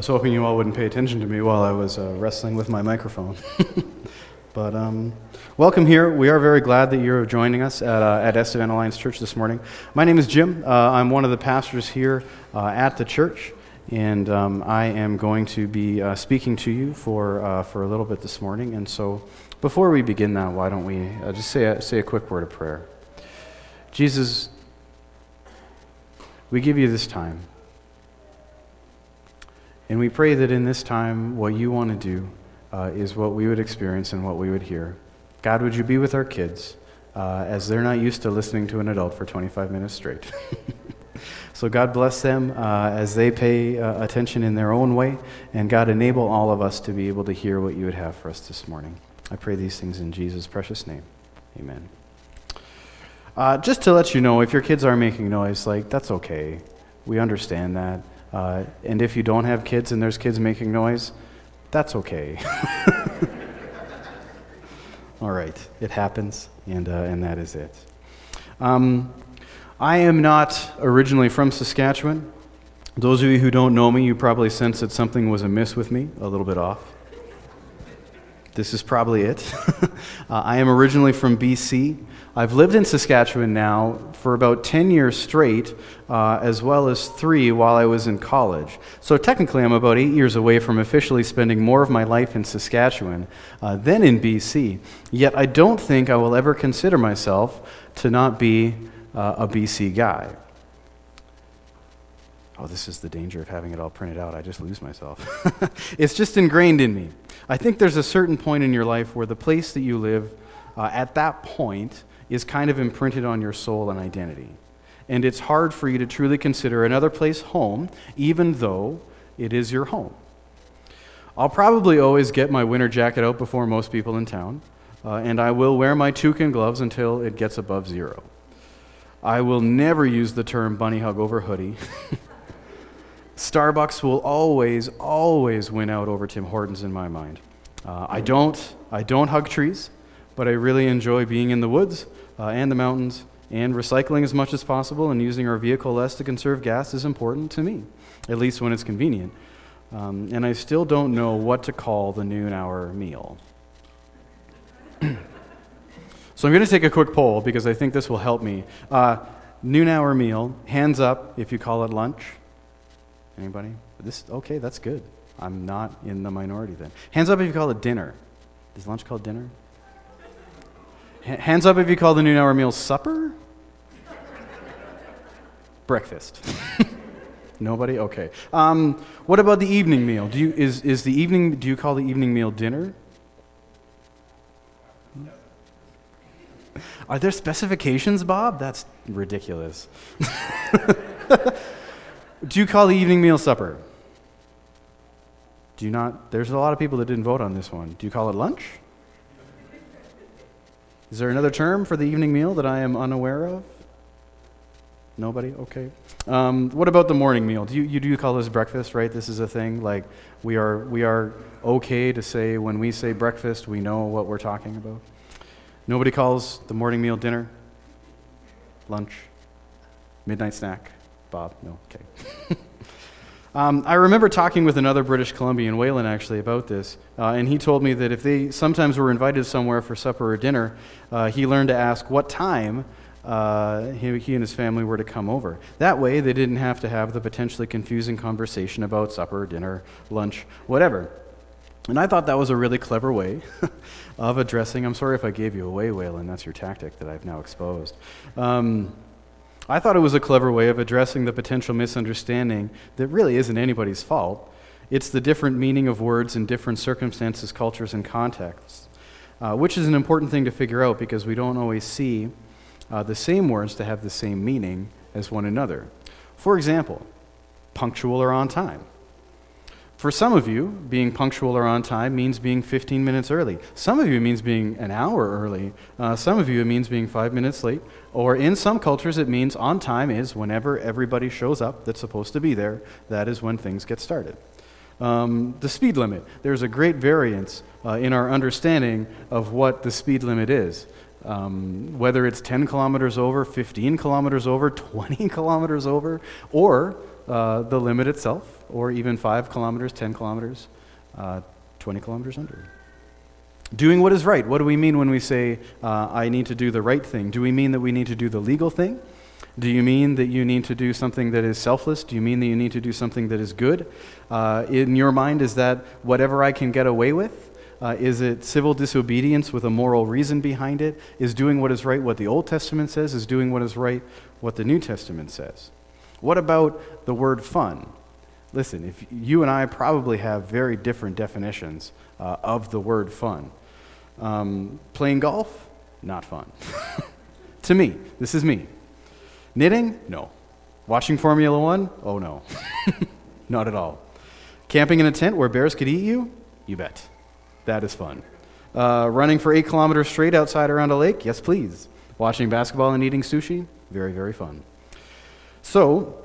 was hoping you all wouldn't pay attention to me while I was uh, wrestling with my microphone. but um, welcome here. We are very glad that you're joining us at, uh, at Estevan Alliance Church this morning. My name is Jim. Uh, I'm one of the pastors here uh, at the church, and um, I am going to be uh, speaking to you for, uh, for a little bit this morning. And so before we begin that, why don't we just say a, say a quick word of prayer? Jesus, we give you this time. And we pray that in this time, what you want to do uh, is what we would experience and what we would hear. God, would you be with our kids uh, as they're not used to listening to an adult for 25 minutes straight? so, God bless them uh, as they pay uh, attention in their own way. And God, enable all of us to be able to hear what you would have for us this morning. I pray these things in Jesus' precious name. Amen. Uh, just to let you know, if your kids are making noise, like, that's okay. We understand that. Uh, and if you don't have kids and there's kids making noise, that's okay. All right, it happens, and, uh, and that is it. Um, I am not originally from Saskatchewan. Those of you who don't know me, you probably sense that something was amiss with me, a little bit off. This is probably it. uh, I am originally from BC. I've lived in Saskatchewan now for about 10 years straight, uh, as well as three while I was in college. So technically, I'm about eight years away from officially spending more of my life in Saskatchewan uh, than in BC. Yet I don't think I will ever consider myself to not be uh, a BC guy. Oh, this is the danger of having it all printed out. I just lose myself. it's just ingrained in me. I think there's a certain point in your life where the place that you live, uh, at that point, is kind of imprinted on your soul and identity. And it's hard for you to truly consider another place home, even though it is your home. I'll probably always get my winter jacket out before most people in town, uh, and I will wear my toucan gloves until it gets above zero. I will never use the term bunny hug over hoodie. Starbucks will always, always win out over Tim Hortons in my mind. Uh, I don't, I don't hug trees, but I really enjoy being in the woods uh, and the mountains, and recycling as much as possible and using our vehicle less to conserve gas is important to me, at least when it's convenient. Um, and I still don't know what to call the noon hour meal. so I'm going to take a quick poll because I think this will help me. Uh, noon hour meal, hands up if you call it lunch. Anybody? This okay, that's good. I'm not in the minority then. Hands up if you call it dinner. Is lunch called dinner? Hands up if you call the noon hour meal supper? Breakfast. Nobody? Okay. Um, what about the evening meal? Do you, is, is the evening, do you call the evening meal dinner? Are there specifications, Bob? That's ridiculous. do you call the evening meal supper? Do you not? There's a lot of people that didn't vote on this one. Do you call it lunch? Is there another term for the evening meal that I am unaware of? Nobody? Okay. Um, what about the morning meal? Do you, you do call this breakfast, right? This is a thing. Like we are we are okay to say when we say breakfast, we know what we're talking about. Nobody calls the morning meal dinner, lunch, midnight snack. Bob, no, okay. Um, I remember talking with another British Columbian, Waylon, actually, about this, uh, and he told me that if they sometimes were invited somewhere for supper or dinner, uh, he learned to ask what time uh, he, he, and his family were to come over. That way, they didn't have to have the potentially confusing conversation about supper, dinner, lunch, whatever. And I thought that was a really clever way of addressing. I'm sorry if I gave you away, Waylon. That's your tactic that I've now exposed. Um, I thought it was a clever way of addressing the potential misunderstanding that really isn't anybody's fault. It's the different meaning of words in different circumstances, cultures, and contexts, uh, which is an important thing to figure out because we don't always see uh, the same words to have the same meaning as one another. For example, punctual or on time. For some of you, being punctual or on time means being 15 minutes early. Some of you, means being an hour early. Uh, some of you, it means being five minutes late. Or in some cultures, it means on time is whenever everybody shows up that's supposed to be there. That is when things get started. Um, the speed limit. There's a great variance uh, in our understanding of what the speed limit is. Um, whether it's 10 kilometers over, 15 kilometers over, 20 kilometers over, or uh, the limit itself or even 5 kilometers, 10 kilometers, uh, 20 kilometers under. Doing what is right. What do we mean when we say, uh, I need to do the right thing? Do we mean that we need to do the legal thing? Do you mean that you need to do something that is selfless? Do you mean that you need to do something that is good? Uh, in your mind, is that whatever I can get away with? Uh, is it civil disobedience with a moral reason behind it? Is doing what is right what the Old Testament says? Is doing what is right what the New Testament says? What about the word fun? Listen, if you and I probably have very different definitions uh, of the word fun. Um, playing golf, not fun. to me, this is me. Knitting, no. Watching Formula One, oh no. not at all. Camping in a tent where bears could eat you, you bet. That is fun. Uh, running for eight kilometers straight outside around a lake, yes, please. Watching basketball and eating sushi, very, very fun. So,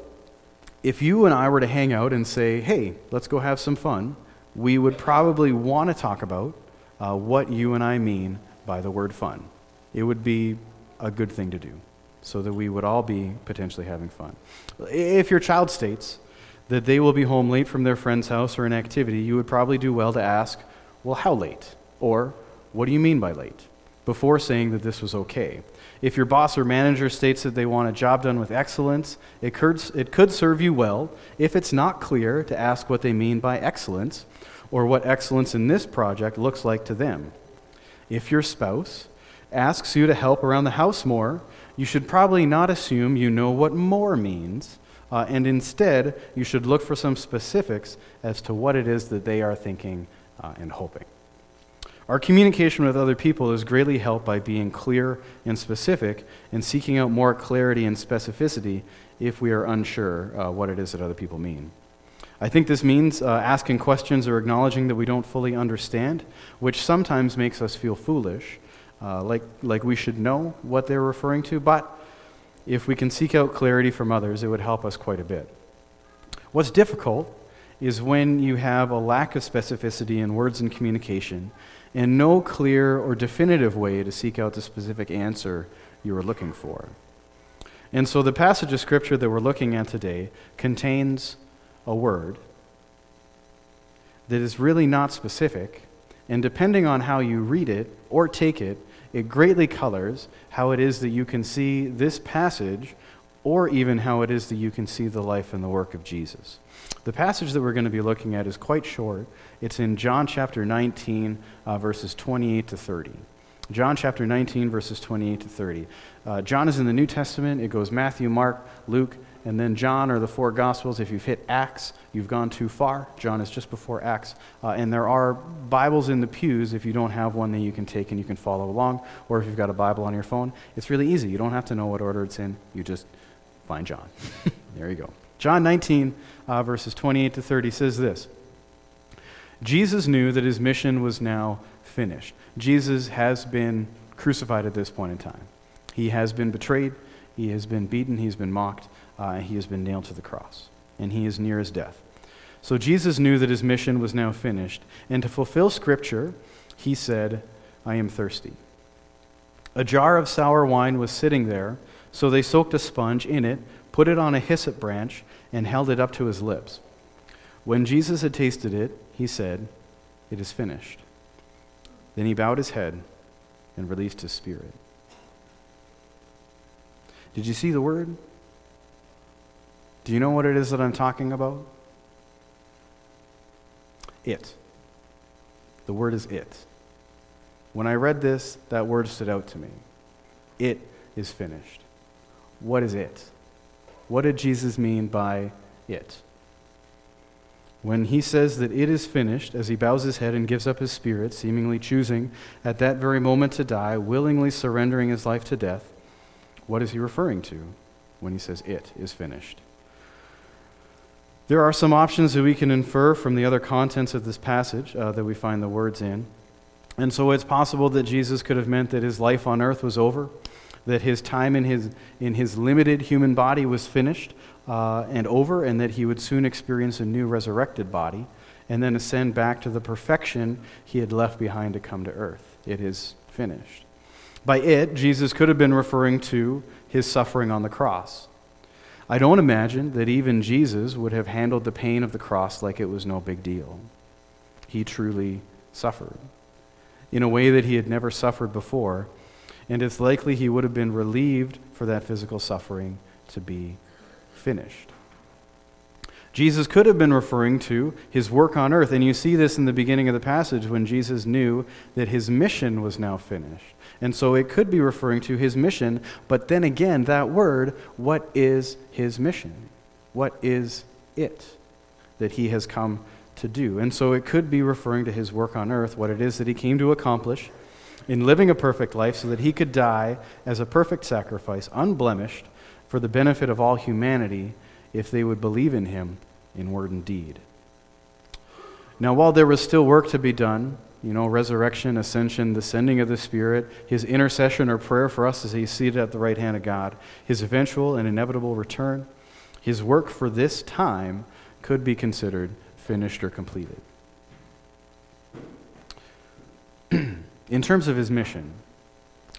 if you and I were to hang out and say, hey, let's go have some fun, we would probably want to talk about uh, what you and I mean by the word fun. It would be a good thing to do so that we would all be potentially having fun. If your child states that they will be home late from their friend's house or an activity, you would probably do well to ask, well, how late? Or, what do you mean by late? Before saying that this was okay. If your boss or manager states that they want a job done with excellence, it could, it could serve you well if it's not clear to ask what they mean by excellence or what excellence in this project looks like to them. If your spouse asks you to help around the house more, you should probably not assume you know what more means, uh, and instead, you should look for some specifics as to what it is that they are thinking uh, and hoping. Our communication with other people is greatly helped by being clear and specific and seeking out more clarity and specificity if we are unsure uh, what it is that other people mean. I think this means uh, asking questions or acknowledging that we don't fully understand, which sometimes makes us feel foolish, uh, like, like we should know what they're referring to, but if we can seek out clarity from others, it would help us quite a bit. What's difficult is when you have a lack of specificity in words and communication and no clear or definitive way to seek out the specific answer you are looking for. And so the passage of Scripture that we're looking at today contains a word that is really not specific, and depending on how you read it or take it, it greatly colors how it is that you can see this passage, or even how it is that you can see the life and the work of Jesus. The passage that we're going to be looking at is quite short. It's in John chapter 19, uh, verses 28 to 30. John chapter 19, verses 28 to 30. Uh, John is in the New Testament. It goes Matthew, Mark, Luke, and then John are the four Gospels. If you've hit Acts, you've gone too far. John is just before Acts. Uh, and there are Bibles in the pews if you don't have one that you can take and you can follow along, or if you've got a Bible on your phone. It's really easy. You don't have to know what order it's in. You just find John. there you go. John 19, uh, verses 28 to 30 says this Jesus knew that his mission was now finished. Jesus has been crucified at this point in time. He has been betrayed, he has been beaten, he's been mocked, uh, he has been nailed to the cross, and he is near his death. So Jesus knew that his mission was now finished, and to fulfill Scripture, he said, I am thirsty. A jar of sour wine was sitting there, so they soaked a sponge in it put it on a hyssop branch, and held it up to his lips. When Jesus had tasted it, he said, It is finished. Then he bowed his head and released his spirit. Did you see the word? Do you know what it is that I'm talking about? It. The word is it. When I read this, that word stood out to me. It is finished. What is it? What did Jesus mean by it? When he says that it is finished, as he bows his head and gives up his spirit, seemingly choosing at that very moment to die, willingly surrendering his life to death, what is he referring to when he says it is finished? There are some options that we can infer from the other contents of this passage uh, that we find the words in. And so it's possible that Jesus could have meant that his life on earth was over that his time in his, in his limited human body was finished uh, and over, and that he would soon experience a new resurrected body and then ascend back to the perfection he had left behind to come to earth. It is finished. By it, Jesus could have been referring to his suffering on the cross. I don't imagine that even Jesus would have handled the pain of the cross like it was no big deal. He truly suffered in a way that he had never suffered before, and it's likely he would have been relieved for that physical suffering to be finished. Jesus could have been referring to his work on earth, and you see this in the beginning of the passage when Jesus knew that his mission was now finished. And so it could be referring to his mission, but then again, that word, what is his mission? What is it that he has come to do? And so it could be referring to his work on earth, what it is that he came to accomplish in living a perfect life so that he could die as a perfect sacrifice, unblemished, for the benefit of all humanity if they would believe in him in word and deed. Now, while there was still work to be done, you know, resurrection, ascension, the sending of the Spirit, his intercession or prayer for us as he's seated at the right hand of God, his eventual and inevitable return, his work for this time could be considered finished or completed. In terms of his mission,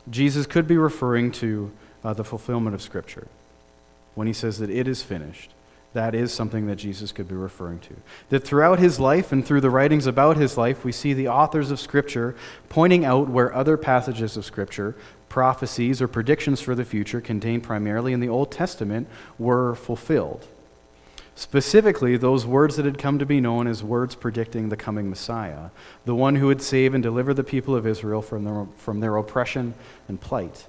Jesus could be referring to uh, the fulfillment of Scripture when he says that it is finished. That is something that Jesus could be referring to. That throughout his life and through the writings about his life, we see the authors of Scripture pointing out where other passages of Scripture, prophecies, or predictions for the future contained primarily in the Old Testament were fulfilled. Specifically, those words that had come to be known as words predicting the coming Messiah, the one who would save and deliver the people of Israel from their, from their oppression and plight.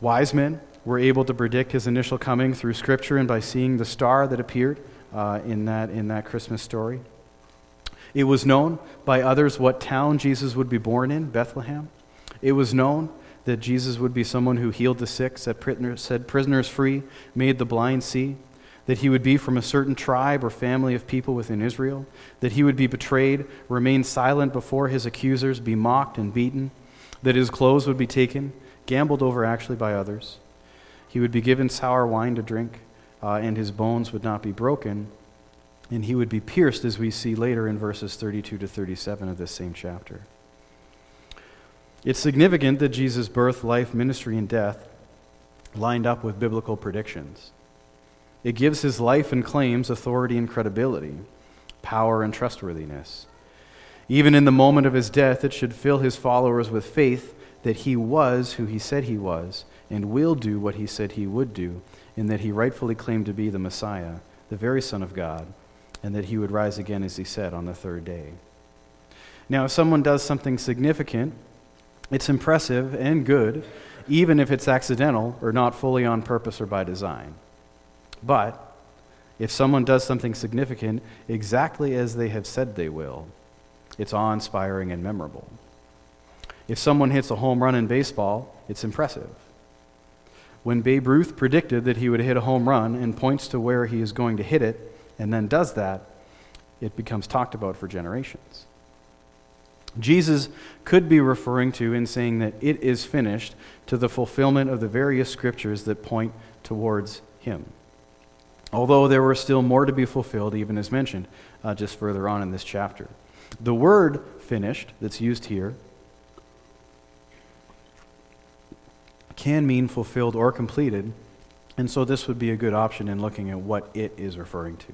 Wise men were able to predict his initial coming through Scripture and by seeing the star that appeared uh, in, that, in that Christmas story. It was known by others what town Jesus would be born in, Bethlehem. It was known that Jesus would be someone who healed the sick, set prisoners, set prisoners free, made the blind see, that he would be from a certain tribe or family of people within Israel, that he would be betrayed, remain silent before his accusers, be mocked and beaten, that his clothes would be taken, gambled over actually by others, he would be given sour wine to drink, uh, and his bones would not be broken, and he would be pierced, as we see later in verses 32 to 37 of this same chapter. It's significant that Jesus' birth, life, ministry, and death lined up with biblical predictions. It gives his life and claims authority and credibility, power and trustworthiness. Even in the moment of his death, it should fill his followers with faith that he was who he said he was and will do what he said he would do, in that he rightfully claimed to be the Messiah, the very Son of God, and that he would rise again, as he said, on the third day. Now, if someone does something significant, it's impressive and good, even if it's accidental or not fully on purpose or by design. But if someone does something significant exactly as they have said they will, it's awe inspiring and memorable. If someone hits a home run in baseball, it's impressive when Babe Ruth predicted that he would hit a home run and points to where he is going to hit it and then does that, it becomes talked about for generations. Jesus could be referring to in saying that it is finished to the fulfillment of the various scriptures that point towards him. Although there were still more to be fulfilled, even as mentioned uh, just further on in this chapter. The word finished that's used here can mean fulfilled or completed, and so this would be a good option in looking at what it is referring to.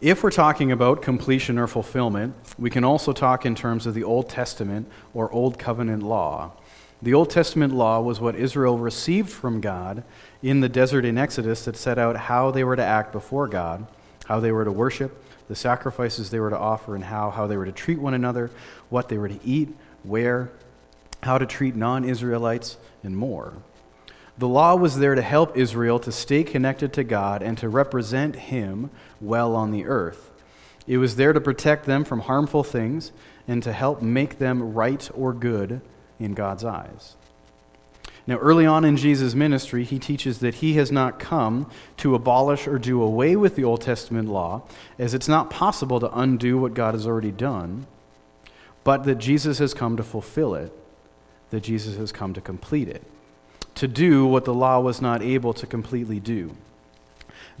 If we're talking about completion or fulfillment, we can also talk in terms of the Old Testament or Old Covenant law. The Old Testament law was what Israel received from God in the desert in Exodus that set out how they were to act before God, how they were to worship, the sacrifices they were to offer, and how, how they were to treat one another, what they were to eat, where, how to treat non Israelites, and more. The law was there to help Israel to stay connected to God and to represent Him well on the earth. It was there to protect them from harmful things and to help make them right or good in God's eyes. Now, early on in Jesus' ministry, he teaches that he has not come to abolish or do away with the Old Testament law, as it's not possible to undo what God has already done, but that Jesus has come to fulfill it that Jesus has come to complete it, to do what the law was not able to completely do.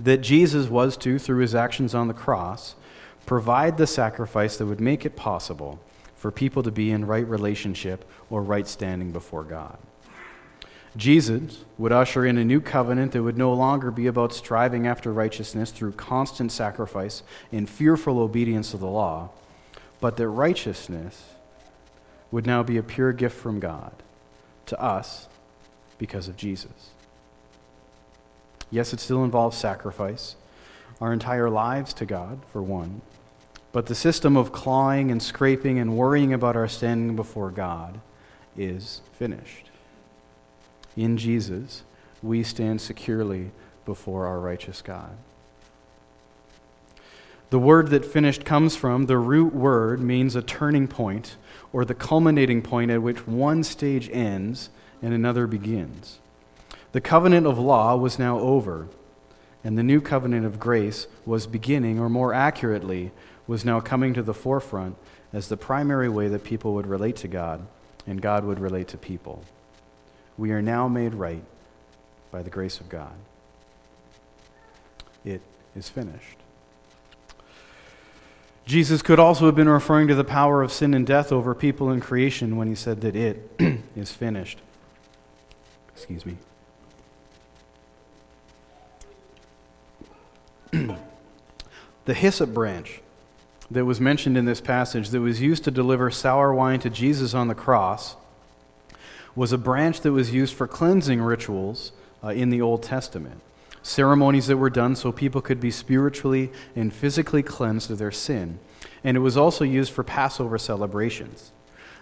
That Jesus was to, through his actions on the cross, provide the sacrifice that would make it possible for people to be in right relationship or right standing before God. Jesus would usher in a new covenant that would no longer be about striving after righteousness through constant sacrifice and fearful obedience to the law, but that righteousness would now be a pure gift from God to us because of Jesus. Yes, it still involves sacrifice, our entire lives to God, for one. But the system of clawing and scraping and worrying about our standing before God is finished. In Jesus, we stand securely before our righteous God. The word that finished comes from, the root word means a turning point or the culminating point at which one stage ends and another begins. The covenant of law was now over, and the new covenant of grace was beginning, or more accurately, was now coming to the forefront as the primary way that people would relate to God and God would relate to people. We are now made right by the grace of God. It is finished. Jesus could also have been referring to the power of sin and death over people in creation when he said that it is finished. Excuse me. the hyssop branch that was mentioned in this passage that was used to deliver sour wine to Jesus on the cross was a branch that was used for cleansing rituals uh, in the Old Testament. Ceremonies that were done so people could be spiritually and physically cleansed of their sin. And it was also used for Passover celebrations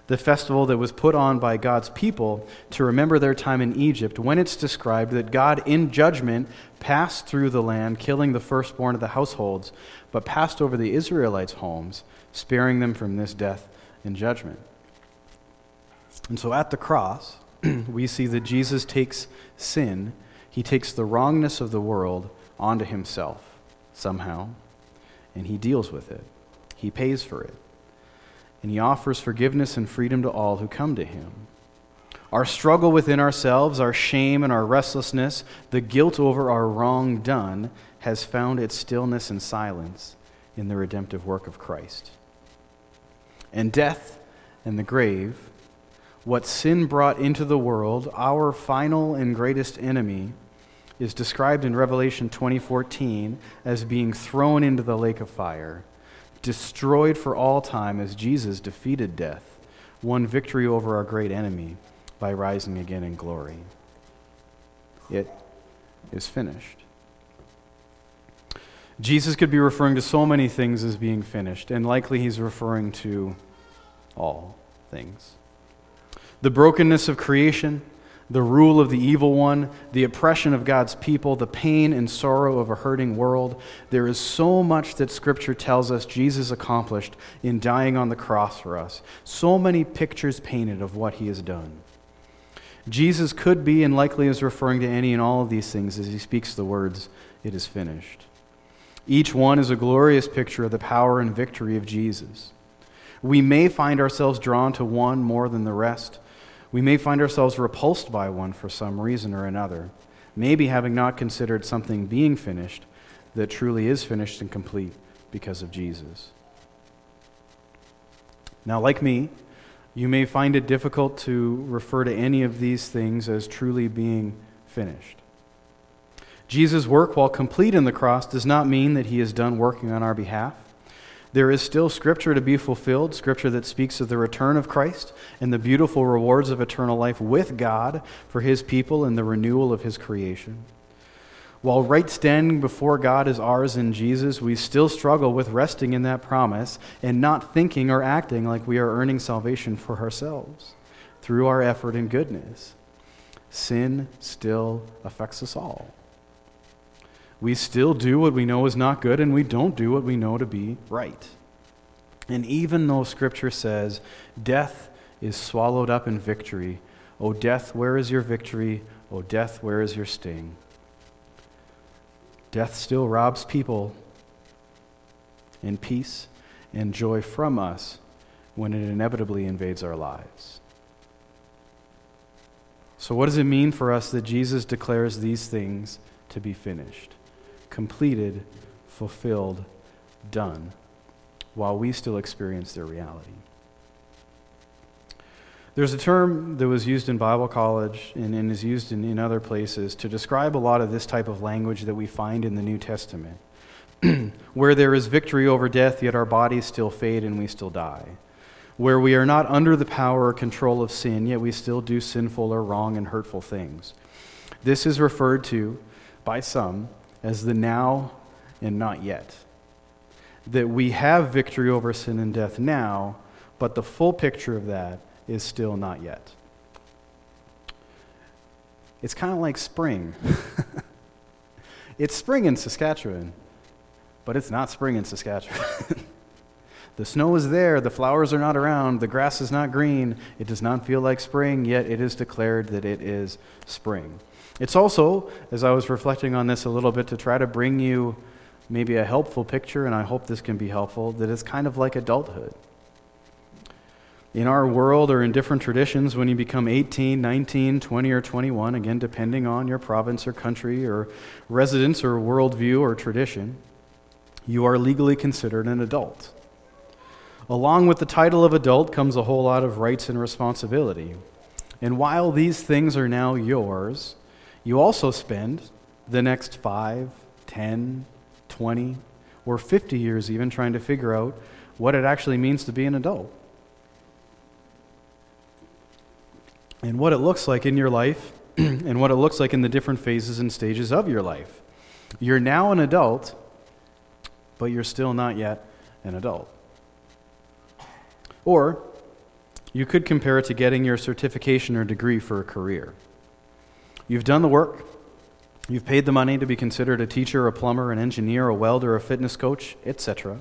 the festival that was put on by God's people to remember their time in Egypt, when it's described that God, in judgment, passed through the land, killing the firstborn of the households, but passed over the Israelites' homes, sparing them from this death and judgment. And so at the cross, we see that Jesus takes sin, he takes the wrongness of the world onto himself somehow, and he deals with it. He pays for it and he offers forgiveness and freedom to all who come to him. Our struggle within ourselves, our shame and our restlessness, the guilt over our wrong done, has found its stillness and silence in the redemptive work of Christ. And death and the grave, what sin brought into the world, our final and greatest enemy, is described in Revelation 20:14 as being thrown into the lake of fire destroyed for all time as Jesus defeated death, won victory over our great enemy by rising again in glory. It is finished. Jesus could be referring to so many things as being finished, and likely he's referring to all things. The brokenness of creation the rule of the evil one, the oppression of God's people, the pain and sorrow of a hurting world. There is so much that Scripture tells us Jesus accomplished in dying on the cross for us. So many pictures painted of what he has done. Jesus could be and likely is referring to any and all of these things as he speaks the words, It is finished. Each one is a glorious picture of the power and victory of Jesus. We may find ourselves drawn to one more than the rest. We may find ourselves repulsed by one for some reason or another, maybe having not considered something being finished that truly is finished and complete because of Jesus. Now, like me, you may find it difficult to refer to any of these things as truly being finished. Jesus' work, while complete in the cross, does not mean that he is done working on our behalf. There is still scripture to be fulfilled, scripture that speaks of the return of Christ and the beautiful rewards of eternal life with God for his people and the renewal of his creation. While right standing before God is ours in Jesus, we still struggle with resting in that promise and not thinking or acting like we are earning salvation for ourselves through our effort and goodness. Sin still affects us all we still do what we know is not good and we don't do what we know to be right. And even though Scripture says death is swallowed up in victory, O death, where is your victory? O death, where is your sting? Death still robs people in peace and joy from us when it inevitably invades our lives. So, what does it mean for us that Jesus declares these things to be finished? Completed, fulfilled, done, while we still experience their reality. There's a term that was used in Bible college and, and is used in, in other places to describe a lot of this type of language that we find in the New Testament, where there is victory over death, yet our bodies still fade and we still die. Where we are not under the power or control of sin, yet we still do sinful or wrong and hurtful things. This is referred to by some as the now and not yet. That we have victory over sin and death now, but the full picture of that is still not yet. It's kind of like spring. it's spring in Saskatchewan, but it's not spring in Saskatchewan. the snow is there, the flowers are not around, the grass is not green, it does not feel like spring, yet it is declared that it is spring. It's also, as I was reflecting on this a little bit, to try to bring you maybe a helpful picture, and I hope this can be helpful, that it's kind of like adulthood. In our world or in different traditions, when you become 18, 19, 20, or 21, again, depending on your province or country or residence or worldview or tradition, you are legally considered an adult. Along with the title of adult comes a whole lot of rights and responsibility. And while these things are now yours, you also spend the next 5, 10, 20, or 50 years even trying to figure out what it actually means to be an adult. and what it looks like in your life and what it looks like in the different phases and stages of your life. You're now an adult, but you're still not yet an adult. Or you could compare it to getting your certification or degree for a career. You've done the work, you've paid the money to be considered a teacher, a plumber, an engineer, a welder, a fitness coach, etc.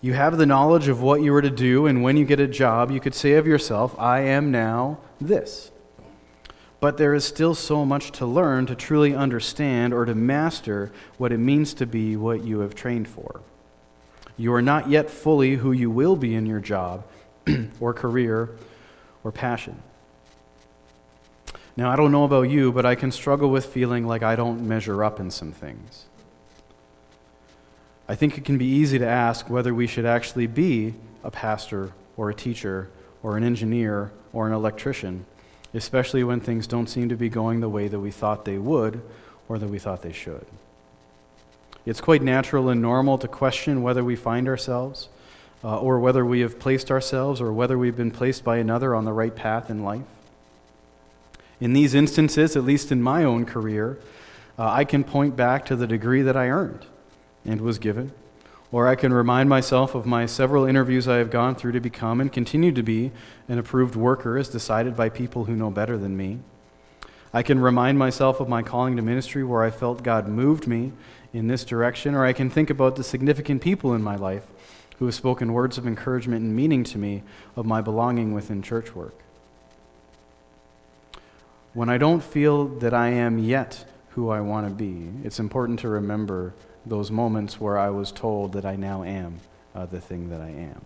You have the knowledge of what you are to do, and when you get a job, you could say of yourself, I am now this. But there is still so much to learn to truly understand or to master what it means to be what you have trained for. You are not yet fully who you will be in your job or career or passion. Now, I don't know about you, but I can struggle with feeling like I don't measure up in some things. I think it can be easy to ask whether we should actually be a pastor or a teacher or an engineer or an electrician, especially when things don't seem to be going the way that we thought they would or that we thought they should. It's quite natural and normal to question whether we find ourselves uh, or whether we have placed ourselves or whether we've been placed by another on the right path in life. In these instances, at least in my own career, uh, I can point back to the degree that I earned and was given. Or I can remind myself of my several interviews I have gone through to become and continue to be an approved worker as decided by people who know better than me. I can remind myself of my calling to ministry where I felt God moved me in this direction, or I can think about the significant people in my life who have spoken words of encouragement and meaning to me of my belonging within church work. When I don't feel that I am yet who I want to be, it's important to remember those moments where I was told that I now am uh, the thing that I am.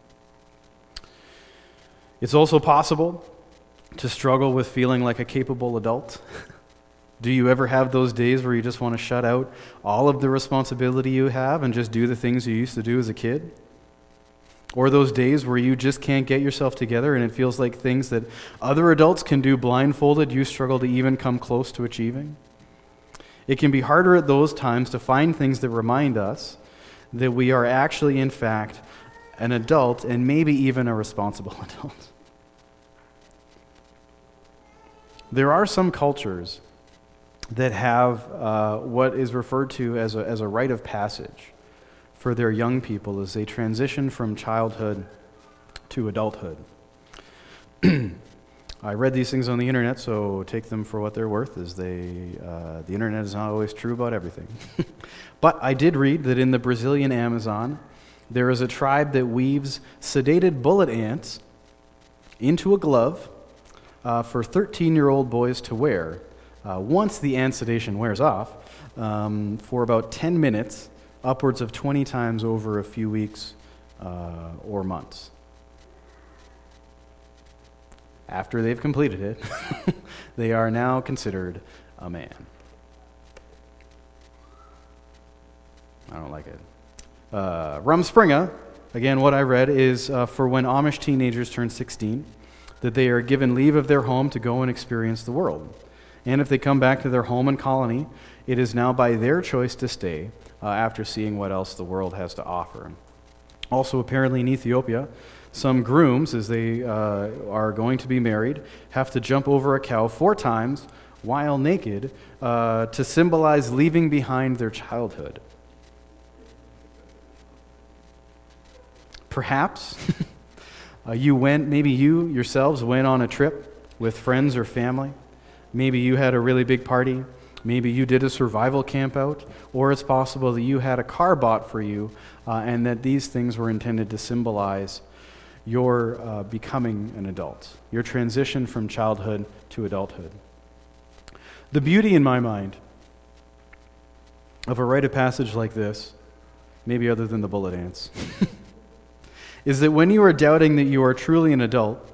It's also possible to struggle with feeling like a capable adult. do you ever have those days where you just want to shut out all of the responsibility you have and just do the things you used to do as a kid? Or those days where you just can't get yourself together and it feels like things that other adults can do blindfolded, you struggle to even come close to achieving? It can be harder at those times to find things that remind us that we are actually, in fact, an adult and maybe even a responsible adult. There are some cultures that have uh, what is referred to as a, as a rite of passage for their young people as they transition from childhood to adulthood. I read these things on the internet, so take them for what they're worth. As they, uh, the internet is not always true about everything. but I did read that in the Brazilian Amazon, there is a tribe that weaves sedated bullet ants into a glove uh, for 13-year-old boys to wear. Uh, once the ant sedation wears off, um, for about 10 minutes, upwards of 20 times over a few weeks uh, or months after they've completed it, they are now considered a man. I don't like it. Uh, Rumspringa, again, what I read is uh, for when Amish teenagers turn 16. that they are given leave of their home to go and experience the world. And if they come back to their home and colony, it is now by their choice to stay uh, after seeing what else the world has to offer. Also, apparently in Ethiopia, some grooms, as they uh, are going to be married, have to jump over a cow four times while naked uh, to symbolize leaving behind their childhood. Perhaps uh, you went, maybe you yourselves went on a trip with friends or family. Maybe you had a really big party. Maybe you did a survival camp out. Or it's possible that you had a car bought for you uh, and that these things were intended to symbolize your uh, becoming an adult, your transition from childhood to adulthood. The beauty in my mind of a rite of passage like this, maybe other than the bullet ants, is that when you are doubting that you are truly an adult,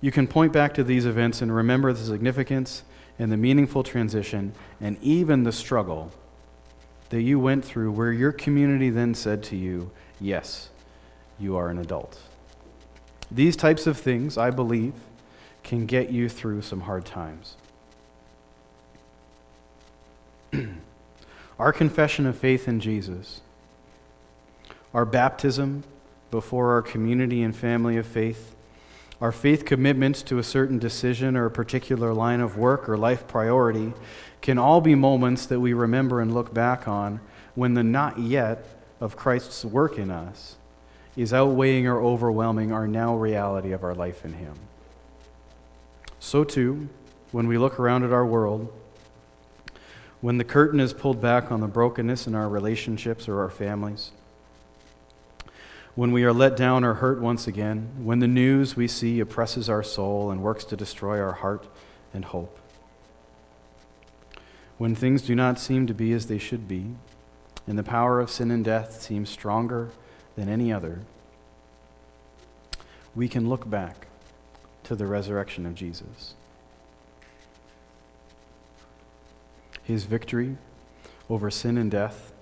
you can point back to these events and remember the significance and the meaningful transition and even the struggle that you went through, where your community then said to you, Yes, you are an adult. These types of things, I believe, can get you through some hard times. our confession of faith in Jesus, our baptism before our community and family of faith, our faith commitments to a certain decision or a particular line of work or life priority can all be moments that we remember and look back on when the not yet of Christ's work in us is outweighing or overwhelming our now reality of our life in Him. So, too, when we look around at our world, when the curtain is pulled back on the brokenness in our relationships or our families, when we are let down or hurt once again, when the news we see oppresses our soul and works to destroy our heart and hope, when things do not seem to be as they should be, and the power of sin and death seems stronger than any other, we can look back to the resurrection of Jesus. His victory over sin and death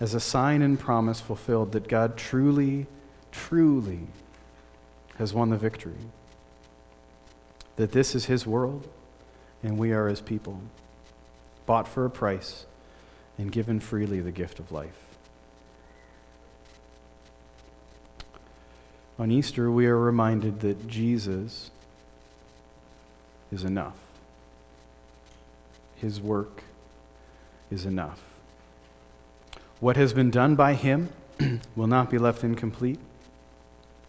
as a sign and promise fulfilled that God truly, truly has won the victory. That this is His world and we are His people, bought for a price and given freely the gift of life. On Easter, we are reminded that Jesus is enough. His work is enough. What has been done by him will not be left incomplete.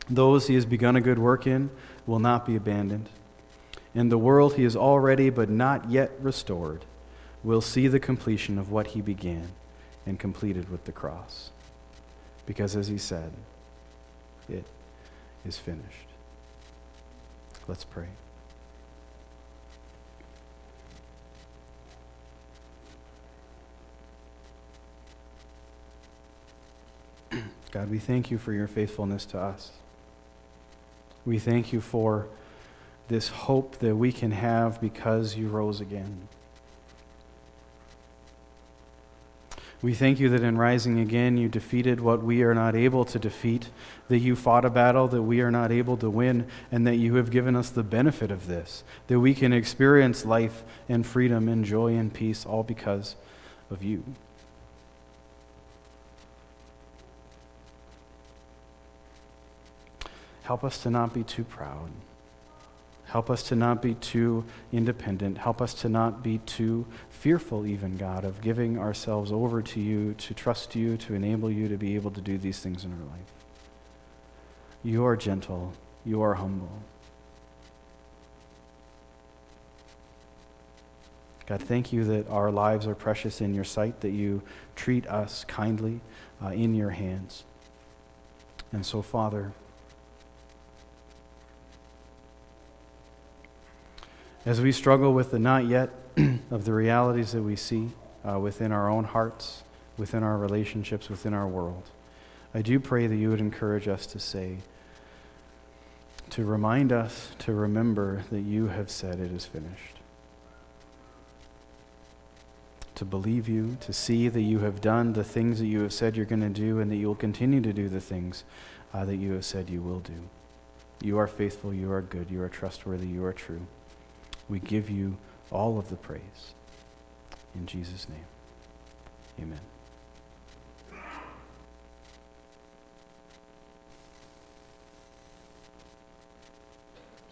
Those he has begun a good work in will not be abandoned. And the world he has already but not yet restored will see the completion of what he began and completed with the cross. Because as he said, it is finished. Let's pray. God, we thank you for your faithfulness to us. We thank you for this hope that we can have because you rose again. We thank you that in rising again, you defeated what we are not able to defeat, that you fought a battle that we are not able to win, and that you have given us the benefit of this, that we can experience life and freedom and joy and peace all because of you. Help us to not be too proud. Help us to not be too independent. Help us to not be too fearful, even, God, of giving ourselves over to you, to trust you, to enable you to be able to do these things in our life. You are gentle, you are humble. God, thank you that our lives are precious in your sight, that you treat us kindly uh, in your hands. And so, Father, As we struggle with the not yet of the realities that we see uh, within our own hearts, within our relationships, within our world, I do pray that you would encourage us to say, to remind us to remember that you have said it is finished. To believe you, to see that you have done the things that you have said you're going to do, and that you will continue to do the things uh, that you have said you will do. You are faithful, you are good, you are trustworthy, you are true. We give you all of the praise. In Jesus' name, amen.